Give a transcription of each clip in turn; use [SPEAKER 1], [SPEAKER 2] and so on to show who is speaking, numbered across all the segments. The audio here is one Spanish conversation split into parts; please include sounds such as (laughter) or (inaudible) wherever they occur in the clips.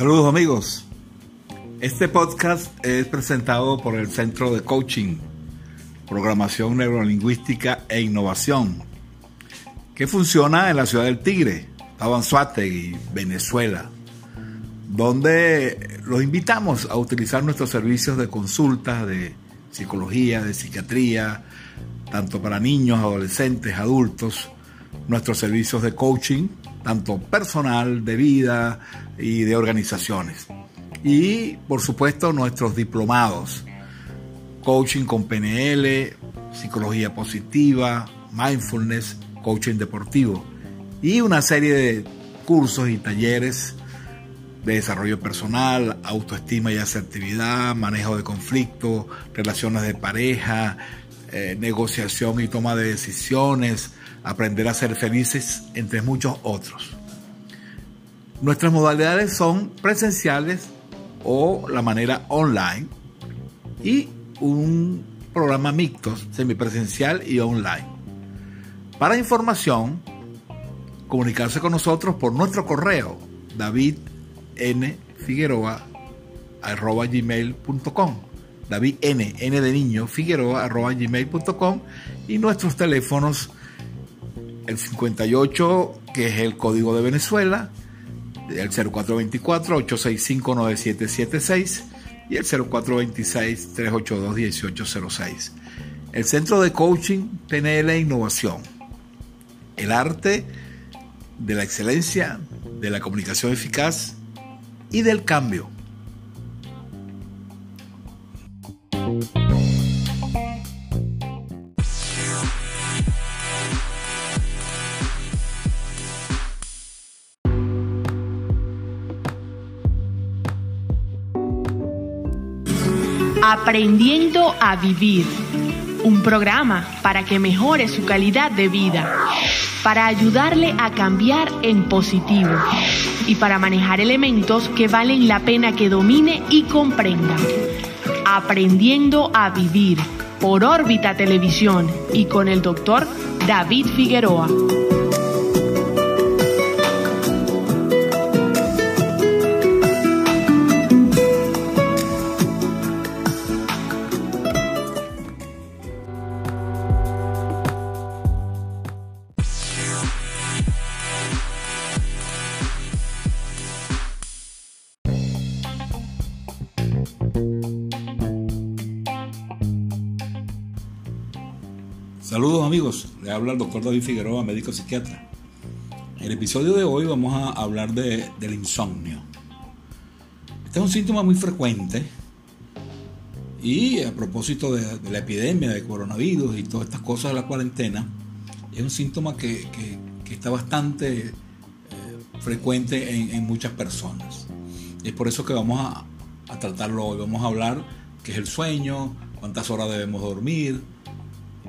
[SPEAKER 1] Saludos amigos. Este podcast es presentado por el Centro de Coaching, Programación Neurolingüística e Innovación, que funciona en la ciudad del Tigre, Tabanzuategui, Venezuela, donde los invitamos a utilizar nuestros servicios de consulta de psicología, de psiquiatría, tanto para niños, adolescentes, adultos, nuestros servicios de coaching tanto personal, de vida y de organizaciones. Y por supuesto nuestros diplomados, coaching con PNL, psicología positiva, mindfulness, coaching deportivo y una serie de cursos y talleres de desarrollo personal, autoestima y asertividad, manejo de conflictos, relaciones de pareja, eh, negociación y toma de decisiones, aprender a ser felices, entre muchos otros. Nuestras modalidades son presenciales o la manera online y un programa mixto, semipresencial y online. Para información, comunicarse con nosotros por nuestro correo davidnfigueroa.gmail.com David N, N de niño, Figueroa, gmail.com y nuestros teléfonos el 58, que es el código de Venezuela, el 0424-865-9776 y el 0426-382-1806. El Centro de Coaching PNL Innovación. El arte de la excelencia, de la comunicación eficaz y del cambio.
[SPEAKER 2] Aprendiendo a Vivir, un programa para que mejore su calidad de vida, para ayudarle a cambiar en positivo y para manejar elementos que valen la pena que domine y comprenda. Aprendiendo a Vivir por órbita televisión y con el doctor David Figueroa.
[SPEAKER 1] Saludos amigos, le habla el doctor David Figueroa, médico psiquiatra. En el episodio de hoy vamos a hablar de, del insomnio. Este es un síntoma muy frecuente y a propósito de, la epidemia de coronavirus y todas estas cosas de la cuarentena, es un síntoma que, está bastante eh, frecuente en, muchas personas. Y es por eso que vamos a, a tratarlo hoy. Vamos a hablar qué es el sueño, cuántas horas debemos dormir,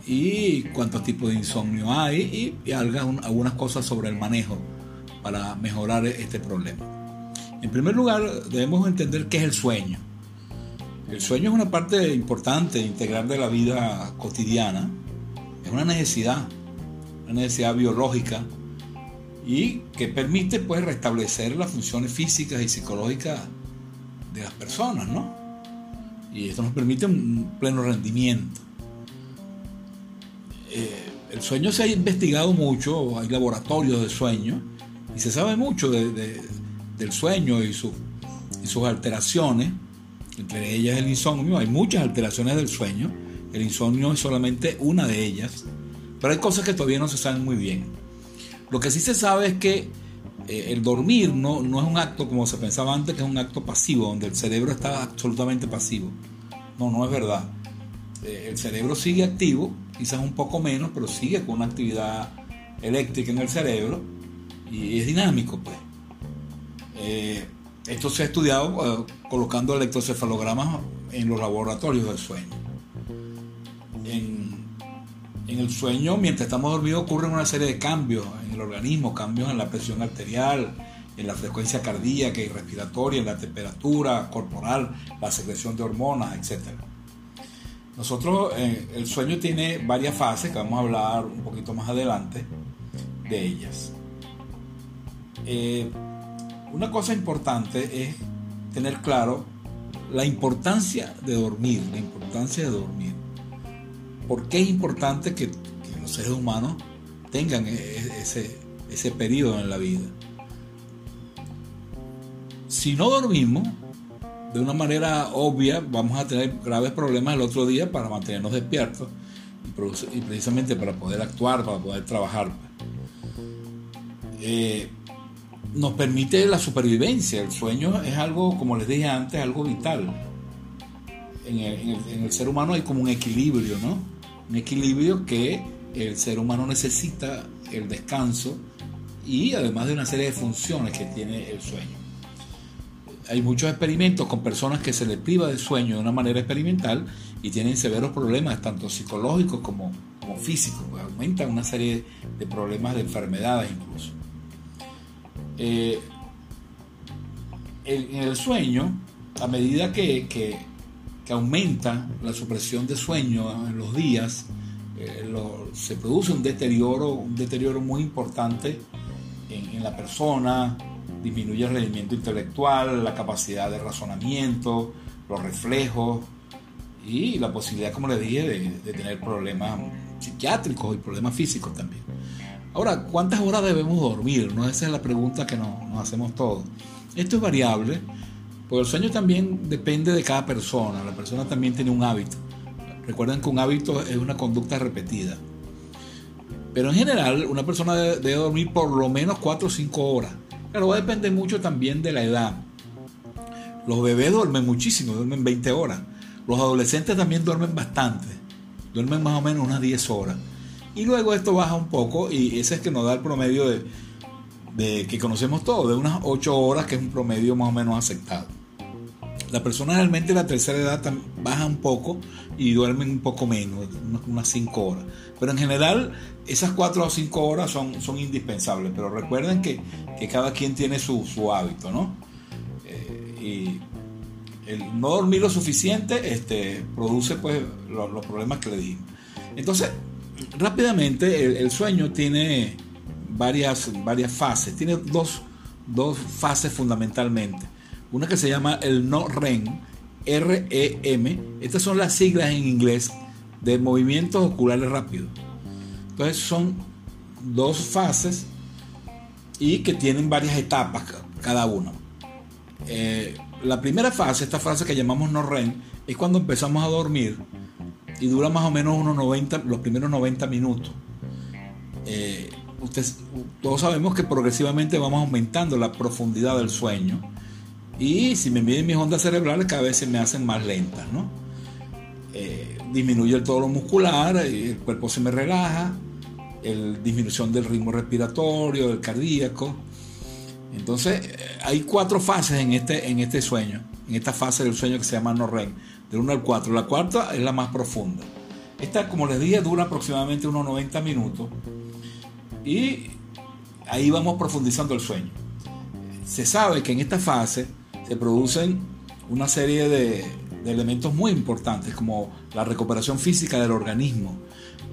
[SPEAKER 1] y cuántos tipos de insomnio hay y, algunas cosas sobre el manejo para mejorar este problema. En primer lugar, debemos entender qué es el sueño. El sueño es una parte importante, integral de la vida cotidiana. Es una necesidad, una necesidad biológica y que permite pues restablecer las funciones físicas y psicológicas de las personas, ¿no? Y esto nos permite un pleno rendimiento. Eh, el sueño se ha investigado mucho, hay laboratorios de sueño y se sabe mucho del sueño y, sus alteraciones, entre ellas el insomnio, hay muchas alteraciones del sueño, el insomnio es solamente una de ellas, pero hay cosas que todavía no se saben muy bien. Lo que sí se sabe es que eh, el dormir no, no es un acto como se pensaba antes, que es un acto pasivo, donde el cerebro está absolutamente pasivo. No, no es verdad. Eh, el cerebro sigue activo, quizás un poco menos, pero sigue con una actividad eléctrica en el cerebro y es dinámico, pues. Eh, esto se ha estudiado eh, colocando electrocefalogramas en los laboratorios del sueño. En, el sueño, mientras estamos dormidos, ocurren una serie de cambios en el organismo, cambios en la presión arterial, en la frecuencia cardíaca y respiratoria, en la temperatura corporal, la secreción de hormonas, etcétera. Nosotros, eh, el sueño tiene varias fases que vamos a hablar un poquito más adelante de ellas. Eh, una cosa importante es tener claro la importancia de dormir, la importancia de dormir. ¿Por qué es importante que, los seres humanos tengan e, e, ese, ese periodo en la vida? Si no dormimos, de una manera obvia vamos a tener graves problemas el otro día para mantenernos despiertos y, precisamente para poder actuar, para poder trabajar. Eh, nos permite la supervivencia. El sueño es algo, como les dije antes, algo vital. En el, ser humano hay como un equilibrio, ¿no? Un equilibrio que el ser humano necesita el descanso y además de una serie de funciones que tiene el sueño. Hay muchos experimentos con personas que se les priva de sueño de una manera experimental y tienen severos problemas, tanto psicológicos como, como físicos. Aumentan una serie de problemas de enfermedades incluso. Eh, en el sueño, a medida que, aumenta la supresión de sueño en los días, eh, se produce un deterioro, un deterioro muy importante en, la persona, disminuye el rendimiento intelectual, la capacidad de razonamiento, los reflejos y la posibilidad, como les dije, de, tener problemas psiquiátricos y problemas físicos también. Ahora, ¿cuántas horas debemos dormir? ¿no? Esa es la pregunta que nos, hacemos todos. Esto es variable, porque el sueño también depende de cada persona. La persona también tiene un hábito. Recuerden que un hábito es una conducta repetida. Pero en general, una persona debe, dormir por lo menos 4 o 5 horas. Claro, va a depender mucho también de la edad. Los bebés duermen muchísimo, duermen 20 horas. Los adolescentes también duermen bastante. Duermen más o menos unas 10 horas. Y luego esto baja un poco y ese es que nos da el promedio de, que conocemos todos, de unas 8 horas, que es un promedio más o menos aceptado. La persona realmente la tercera edad baja un poco y duermen un poco menos, unas 5 horas. Pero en general, esas 4 o 5 horas son, son indispensables. Pero recuerden que, cada quien tiene su, hábito, ¿no? Eh, y el no dormir lo suficiente este, produce pues los, problemas que le dijimos. Entonces, rápidamente, el, sueño tiene varias, varias fases. Tiene dos, fases fundamentalmente. Una que se llama el no REM, REM. Estas son las siglas en inglés de movimientos oculares rápidos. Entonces son dos fases y que tienen varias etapas cada una. Eh, la primera fase, esta fase que llamamos no REM, es cuando empezamos a dormir y dura más o menos unos 90, los primeros 90 minutos. Eh, todos sabemos que progresivamente vamos aumentando la profundidad del sueño y si me miden mis ondas cerebrales cada vez se me hacen más lentas, ¿no? Eh, disminuye el tono muscular, el cuerpo se me relaja, el disminución del ritmo respiratorio, del cardíaco. Entonces, eh, hay cuatro fases en este, en este sueño, en esta fase del sueño que se llama no REM del 1 al 4. La cuarta es la más profunda. Esta, como les dije, dura aproximadamente unos 90 minutos y ahí vamos profundizando el sueño. Se sabe que en esta fase se producen una serie de, elementos muy importantes como la recuperación física del organismo,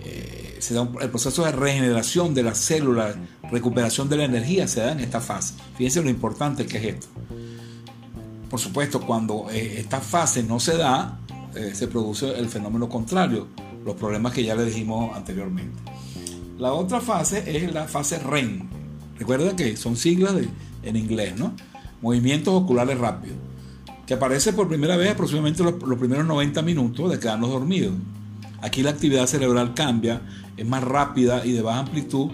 [SPEAKER 1] eh, se da el proceso de regeneración de las células, recuperación de la energía se da en esta fase. Fíjense lo importante que es esto. Por supuesto, cuando eh, esta fase no se da, eh, se produce el fenómeno contrario, los problemas que ya le dijimos anteriormente. La otra fase es la fase REM. Recuerden que son siglas en inglés, ¿no? Movimientos oculares rápidos, que aparece por primera vez aproximadamente los, primeros 90 minutos de quedarnos dormidos. Aquí la actividad cerebral cambia, es más rápida y de baja amplitud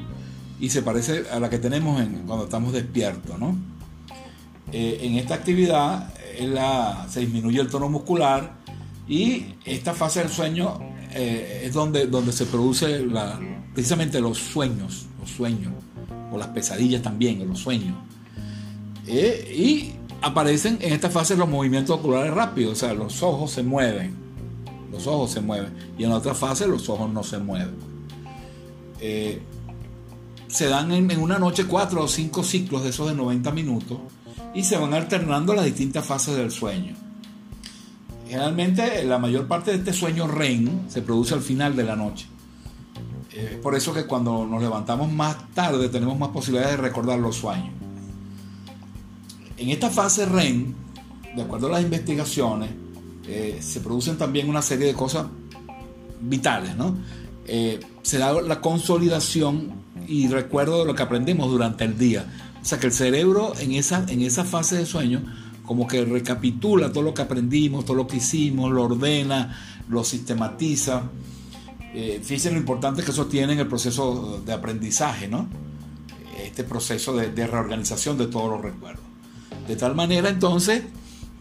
[SPEAKER 1] y se parece a la que tenemos cuando estamos despiertos, ¿no? Eh, en esta actividad se disminuye el tono muscular y esta fase del sueño eh, es donde, donde se produce precisamente los sueños, los sueños, o las pesadillas también, los sueños. Eh, y aparecen en esta fase los movimientos oculares rápidos, o sea, los ojos se mueven, los ojos se mueven, y en la otra fase los ojos no se mueven. se dan en, una noche cuatro o cinco ciclos de esos de 90 minutos y se van alternando las distintas fases del sueño. Generalmente la mayor parte de este sueño REM se produce al final de la noche. Es por eso que cuando nos levantamos más tarde tenemos más posibilidades de recordar los sueños. En esta fase REM, de acuerdo a las investigaciones, eh, se producen también una serie de cosas vitales, ¿no? Eh, se da la consolidación y recuerdo de lo que aprendemos durante el día. O sea que el cerebro en esa, en esa fase de sueño como que recapitula todo lo que aprendimos, todo lo que hicimos, lo ordena, lo sistematiza. Eh, fíjense lo importante que eso tiene en el proceso de aprendizaje, ¿no? Este proceso de, reorganización de todos los recuerdos. De tal manera entonces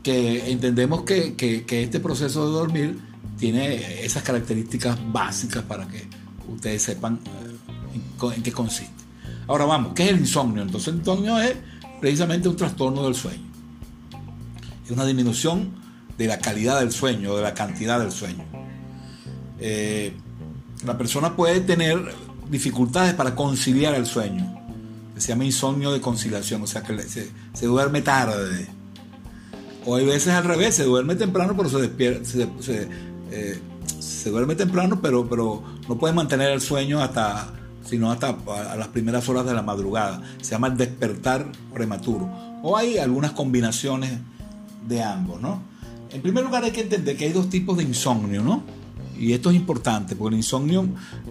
[SPEAKER 1] que entendemos que, este proceso de dormir tiene esas características básicas para que ustedes sepan eh, en qué consiste. Ahora vamos, ¿qué es el insomnio? Entonces el insomnio es precisamente un trastorno del sueño es una disminución de la calidad del sueño, de la cantidad del sueño. Eh, la persona puede tener dificultades para conciliar el sueño. Se llama insomnio de conciliación, o sea que se, duerme tarde. O hay veces al revés, se duerme temprano, pero se despierta. Se, eh, duerme temprano, pero, pero no puede mantener el sueño hasta, sino hasta a las primeras horas de la madrugada. Se llama el despertar prematuro. O hay algunas combinaciones de ambos, ¿no? En primer lugar hay que entender que hay dos tipos de insomnio, ¿no? Y esto es importante, porque el insomnio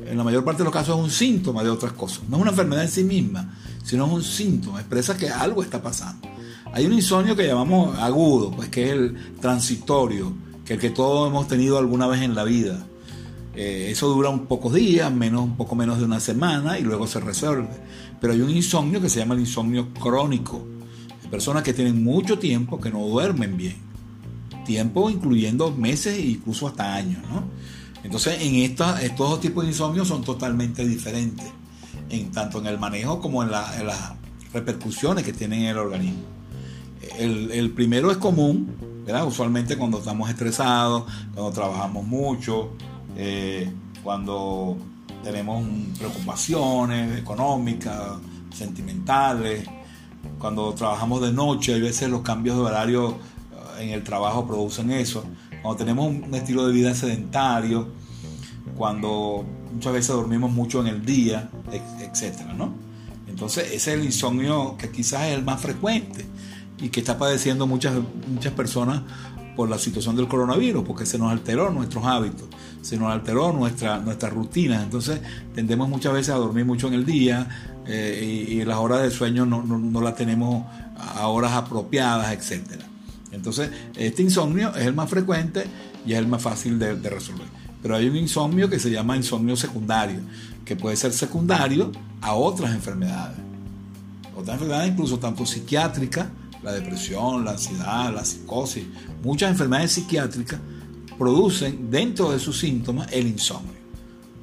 [SPEAKER 1] en la mayor parte de los casos es un síntoma de otras cosas. No es una enfermedad en sí misma, sino es un síntoma, expresa que algo está pasando. Hay un insomnio que llamamos agudo, pues que es el transitorio, que el que todos hemos tenido alguna vez en la vida. Eh, eso dura un pocos días, menos, un poco menos de una semana y luego se resuelve. Pero hay un insomnio que se llama el insomnio crónico, personas que tienen mucho tiempo que no duermen bien. Tiempo incluyendo meses e incluso hasta años, ¿no? Entonces, en esta, estos dos tipos de insomnio son totalmente diferentes, en, tanto en el manejo como en, las repercusiones que tienen en el organismo. El, primero es común, ¿verdad? Usualmente cuando estamos estresados, cuando trabajamos mucho, eh, cuando tenemos preocupaciones económicas, sentimentales, cuando trabajamos de noche, hay veces los cambios de horario eh, en el trabajo producen eso. Cuando tenemos un estilo de vida sedentario, cuando muchas veces dormimos mucho en el día, etcétera, ¿no? Entonces, ese es el insomnio que quizás es el más frecuente y que está padeciendo muchas, muchas personas por la situación del coronavirus, porque se nos alteró nuestros hábitos, se nos alteró nuestra, nuestras rutinas. Entonces, tendemos muchas veces a dormir mucho en el día, eh, y, las horas de sueño no, no, las tenemos a horas apropiadas, etc. Entonces, este insomnio es el más frecuente y es el más fácil de, resolver. Pero hay un insomnio que se llama insomnio secundario, que puede ser secundario a otras enfermedades. Otras enfermedades incluso tanto psiquiátricas, la depresión, la ansiedad, la psicosis, muchas enfermedades psiquiátricas producen dentro de sus síntomas el insomnio.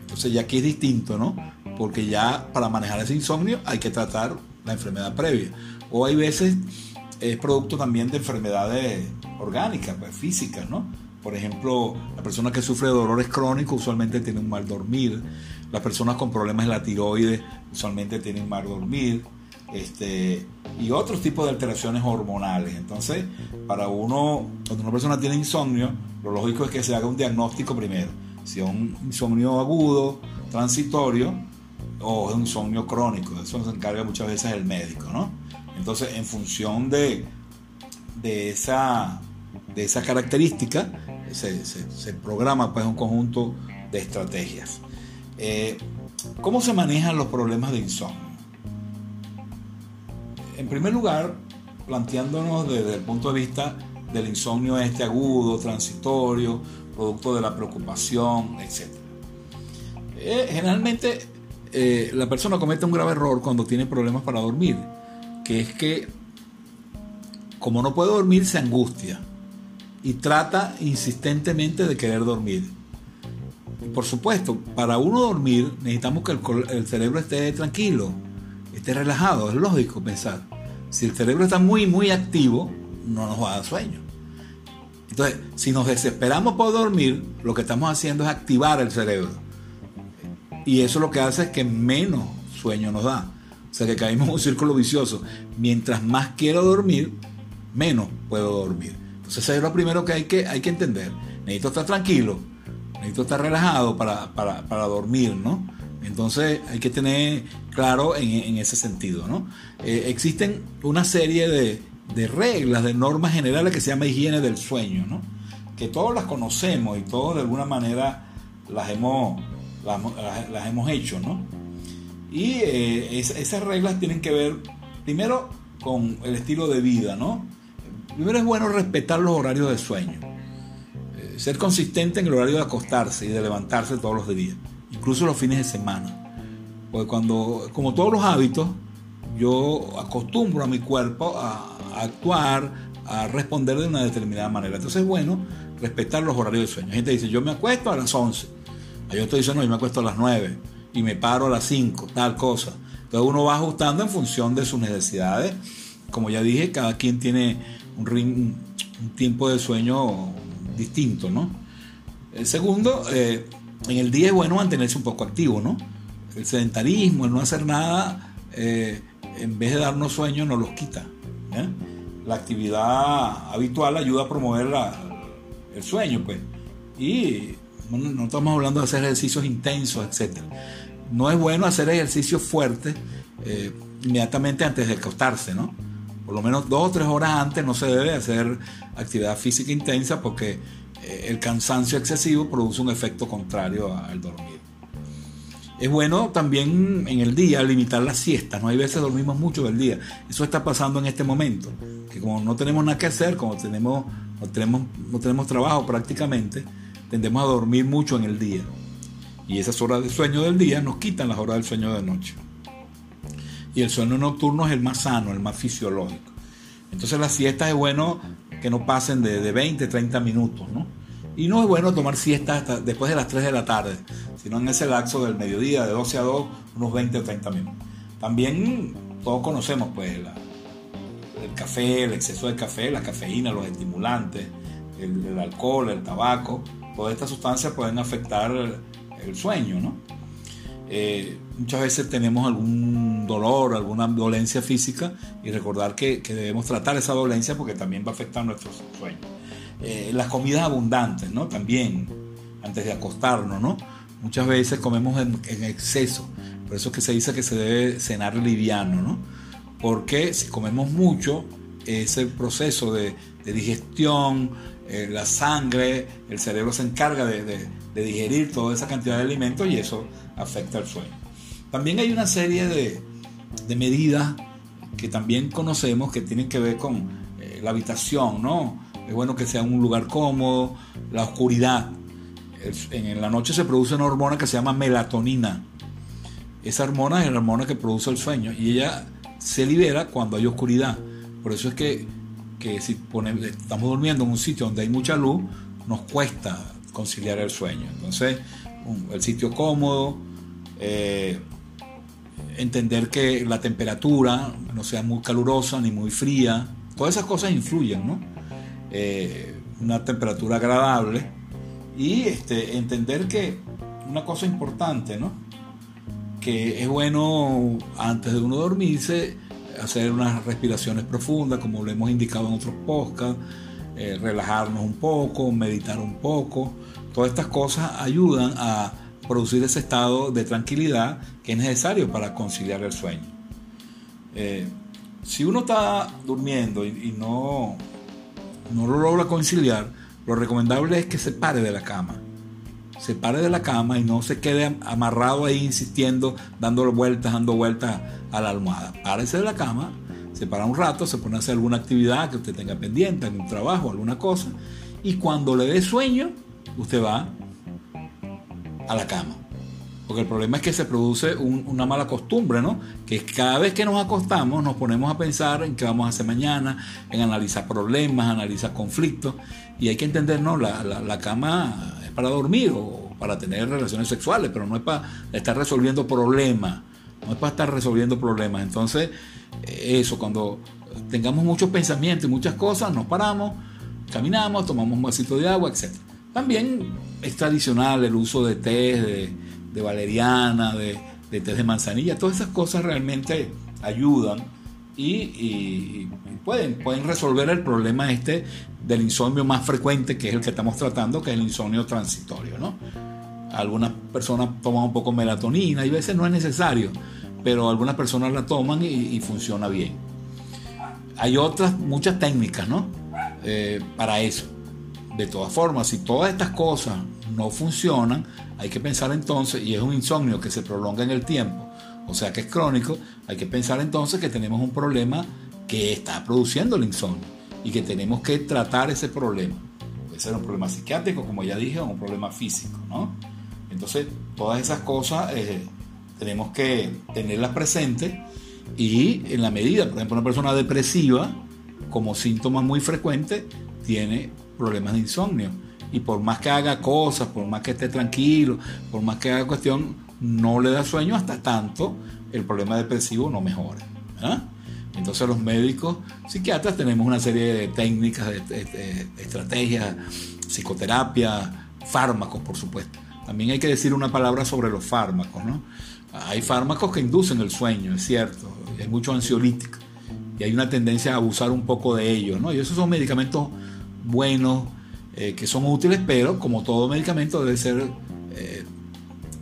[SPEAKER 1] Entonces ya aquí es distinto, ¿no? porque ya para manejar ese insomnio hay que tratar la enfermedad previa. O hay veces es producto también de enfermedades orgánicas, pues, físicas, ¿no? Por ejemplo, la persona que sufre de dolores crónicos usualmente tiene un mal dormir. Las personas con problemas de la tiroides usualmente tienen mal dormir. Este, y otros tipos de alteraciones hormonales. Entonces, para uno, cuando una persona tiene insomnio, lo lógico es que se haga un diagnóstico primero. Si es un insomnio agudo, transitorio, o es un insomnio crónico, eso se encarga muchas veces el médico, ¿no? Entonces, en función de, de, esa, de esa característica, se, programa pues un conjunto de estrategias. Eh, ¿Cómo se manejan los problemas de insomnio? En primer lugar, planteándonos desde el punto de vista del insomnio este agudo, transitorio, producto de la preocupación, etc. Eh, generalmente eh, la persona comete un grave error cuando tiene problemas para dormir, que es que como no puede dormir se angustia y trata insistentemente de querer dormir. Y por supuesto, para uno dormir necesitamos que el, cerebro esté tranquilo, esté relajado, es lógico pensar. Si el cerebro está muy, muy activo, no nos va a dar sueño. Entonces, si nos desesperamos por dormir, lo que estamos haciendo es activar el cerebro y eso lo que hace es que menos sueño nos da. O sea que caímos en un círculo vicioso. Mientras más quiero dormir, menos puedo dormir. Entonces eso es lo primero que hay que, hay que entender. Necesito estar tranquilo, necesito estar relajado para, dormir, ¿no? Entonces hay que tener claro en, ese sentido, ¿no? Eh, existen una serie de, de reglas, de normas generales que se llama higiene del sueño, ¿no? que todos las conocemos y todos de alguna manera las hemos, las, hemos hecho. ¿no? Y eh, esas reglas tienen que ver primero con el estilo de vida. ¿no? Primero es bueno respetar los horarios de sueño, eh, ser consistente en el horario de acostarse y de levantarse todos los días, incluso los fines de semana. Porque cuando, como todos los hábitos, yo acostumbro a mi cuerpo a, actuar, a responder de una determinada manera. Entonces es bueno respetar los horarios de sueño. La gente dice, yo me acuesto a las 11. Yo estoy diciendo, yo me acuesto a las 9 y me paro a las 5, tal cosa. Entonces uno va ajustando en función de sus necesidades. Como ya dije, cada quien tiene un, un tiempo de sueño distinto, ¿no? El segundo, eh, en el día es bueno mantenerse un poco activo, ¿no? El sedentarismo, el no hacer nada, eh, en vez de darnos sueño, nos los quita. ¿eh? La actividad habitual ayuda a promover el sueño, pues. Y no, estamos hablando de hacer ejercicios intensos, etc. No es bueno hacer ejercicios fuertes eh, inmediatamente antes de acostarse, ¿no? Por lo menos dos o tres horas antes no se debe hacer actividad física intensa porque eh, el cansancio excesivo produce un efecto contrario al dormir. Es bueno también en el día limitar las siestas, no hay veces dormimos mucho del día. Eso está pasando en este momento, que como no tenemos nada que hacer, como tenemos, no, tenemos, no tenemos trabajo prácticamente, tendemos a dormir mucho en el día. Y esas horas de sueño del día nos quitan las horas del sueño de noche. Y el sueño nocturno es el más sano, el más fisiológico. Entonces las siestas es bueno que no pasen de, de 20, 30 minutos, ¿no? Y no es bueno tomar siestas hasta después de las 3 de la tarde, sino en ese lapso del mediodía, de 12 a 2, unos 20 o 30 minutos. También todos conocemos pues el café, el exceso de café, la cafeína, los estimulantes, el, alcohol, el tabaco, todas estas sustancias pueden afectar el, sueño, ¿no? Eh, muchas veces tenemos algún dolor, alguna dolencia física y recordar que, que, debemos tratar esa dolencia porque también va a afectar nuestro sueño. Eh, las comidas abundantes, ¿no? También, antes de acostarnos, ¿no? Muchas veces comemos en, exceso, por eso es que se dice que se debe cenar liviano, ¿no? Porque si comemos mucho, ese proceso de, digestión, eh, la sangre, el cerebro se encarga de, digerir toda esa cantidad de alimentos y eso afecta el sueño. También hay una serie de, medidas que también conocemos que tienen que ver con eh, la habitación, ¿no? Es bueno que sea un lugar cómodo, la oscuridad. En la noche se produce una hormona que se llama melatonina. Esa hormona es la hormona que produce el sueño y ella se libera cuando hay oscuridad. Por eso es que, si estamos durmiendo en un sitio donde hay mucha luz, nos cuesta conciliar el sueño. Entonces, el sitio cómodo, eh, entender que la temperatura no sea muy calurosa ni muy fría, todas esas cosas influyen, ¿no? Eh, una temperatura agradable y este, entender que una cosa importante, ¿no? que es bueno antes de uno dormirse hacer unas respiraciones profundas, como lo hemos indicado en otros podcasts, eh, relajarnos un poco, meditar un poco. Todas estas cosas ayudan a producir ese estado de tranquilidad que es necesario para conciliar el sueño. Eh, si uno está durmiendo y no no lo logra conciliar, lo recomendable es que se pare de la cama. Se pare de la cama y no se quede amarrado ahí insistiendo, dando vueltas, dando vueltas a la almohada. Párese de la cama, se para un rato, se pone a hacer alguna actividad que usted tenga pendiente, algún trabajo, alguna cosa. Y cuando le dé sueño, usted va a la cama. Porque el problema es que se produce una mala costumbre, ¿no? Que cada vez que nos acostamos nos ponemos a pensar en qué vamos a hacer mañana, en analizar problemas, analizar conflictos. Y hay que entender, ¿no? La, cama es para dormir o para tener relaciones sexuales, pero no es para estar resolviendo problemas. No es para estar resolviendo problemas. Entonces, eso, cuando tengamos muchos pensamientos y muchas cosas, nos paramos, caminamos, tomamos un vasito de agua, etc. También es tradicional el uso de té, de valeriana, de, de té de manzanilla, todas esas cosas realmente ayudan y, pueden, pueden resolver el problema este del insomnio más frecuente, que es el que estamos tratando, que es el insomnio transitorio. ¿no? Algunas personas toman un poco melatonina y a veces no es necesario, pero algunas personas la toman y, funciona bien. hay otras, muchas técnicas, ¿no? Eh, para eso. De todas formas, si todas estas cosas no funcionan, hay que pensar entonces, y es un insomnio que se prolonga en el tiempo, o sea que es crónico, hay que pensar entonces que tenemos un problema que está produciendo el insomnio y que tenemos que tratar ese problema. Puede ser un problema psiquiátrico, como ya dije, o un problema físico, ¿no? Entonces, todas esas cosas eh, tenemos que tenerlas presentes y en la medida, por ejemplo, una persona depresiva, como síntoma muy frecuente, tiene problemas de insomnio. Y por más que haga cosas, por más que esté tranquilo, por más que haga cuestión, no le da sueño hasta tanto el problema depresivo no mejora. Entonces los médicos psiquiatras tenemos una serie de técnicas, estrategias, psicoterapia, fármacos, por supuesto. También hay que decir una palabra sobre los fármacos, ¿no? Hay fármacos que inducen el sueño, es cierto, hay mucho ansiolítico y hay una tendencia a abusar un poco de ellos, ¿no? Y esos son medicamentos buenos, eh, que son útiles, pero como todo medicamento debe ser eh,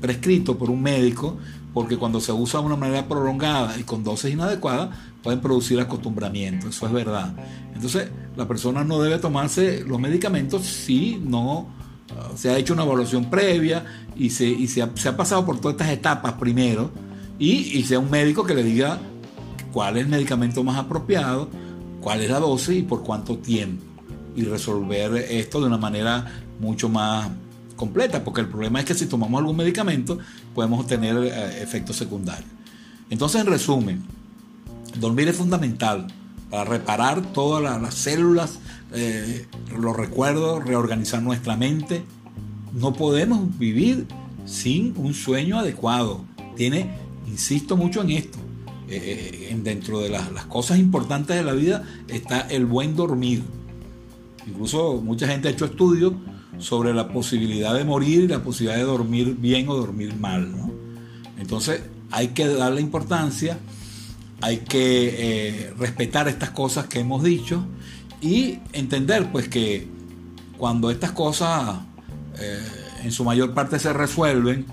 [SPEAKER 1] prescrito por un médico, porque cuando se usa de una manera prolongada y con dosis inadecuadas, pueden producir acostumbramiento, eso es verdad. Entonces, la persona no debe tomarse los medicamentos si no ah, se ha hecho una evaluación previa y se, se, ha, pasado por todas estas etapas primero y, y sea un médico que le diga cuál es el medicamento más apropiado, cuál es la dosis y por cuánto tiempo. Y resolver esto de una manera mucho más completa, porque el problema es que si tomamos algún medicamento podemos tener eh, efectos secundarios. Entonces, en resumen, dormir es fundamental para reparar todas las, células, eh, los recuerdos, reorganizar nuestra mente. No podemos vivir sin un sueño adecuado. Tiene, insisto mucho en esto, eh, dentro de las, las cosas importantes de la vida está el buen dormir. Incluso mucha gente ha hecho estudios sobre la posibilidad de morir y la posibilidad de dormir bien o dormir mal. Entonces hay que darle importancia, hay que eh, respetar estas cosas que hemos dicho y entender pues que cuando estas cosas eh, en su mayor parte se resuelven,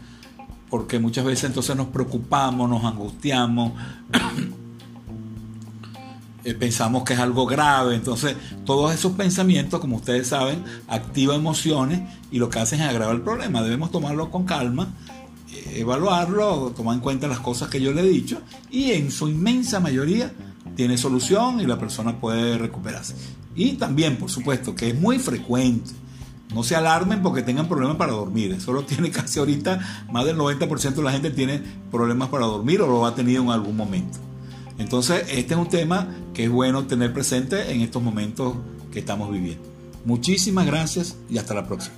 [SPEAKER 1] porque muchas veces entonces nos preocupamos, nos angustiamos, (clears throat) Eh, pensamos que es algo grave. Entonces, todos esos pensamientos, como ustedes saben, activan emociones y lo que hacen es agravar el problema. Debemos tomarlo con calma, eh, evaluarlo, tomar en cuenta las cosas que yo le he dicho y en su inmensa mayoría tiene solución y la persona puede recuperarse. Y también, por supuesto, que es muy frecuente. No se alarmen porque tengan problemas para dormir. Eso lo tiene (laughs) casi ahorita, más del 90% de la gente tiene problemas para dormir o lo ha tenido en algún momento. Entonces, este es un tema que es bueno tener presente en estos momentos que estamos viviendo. Muchísimas gracias y hasta la próxima.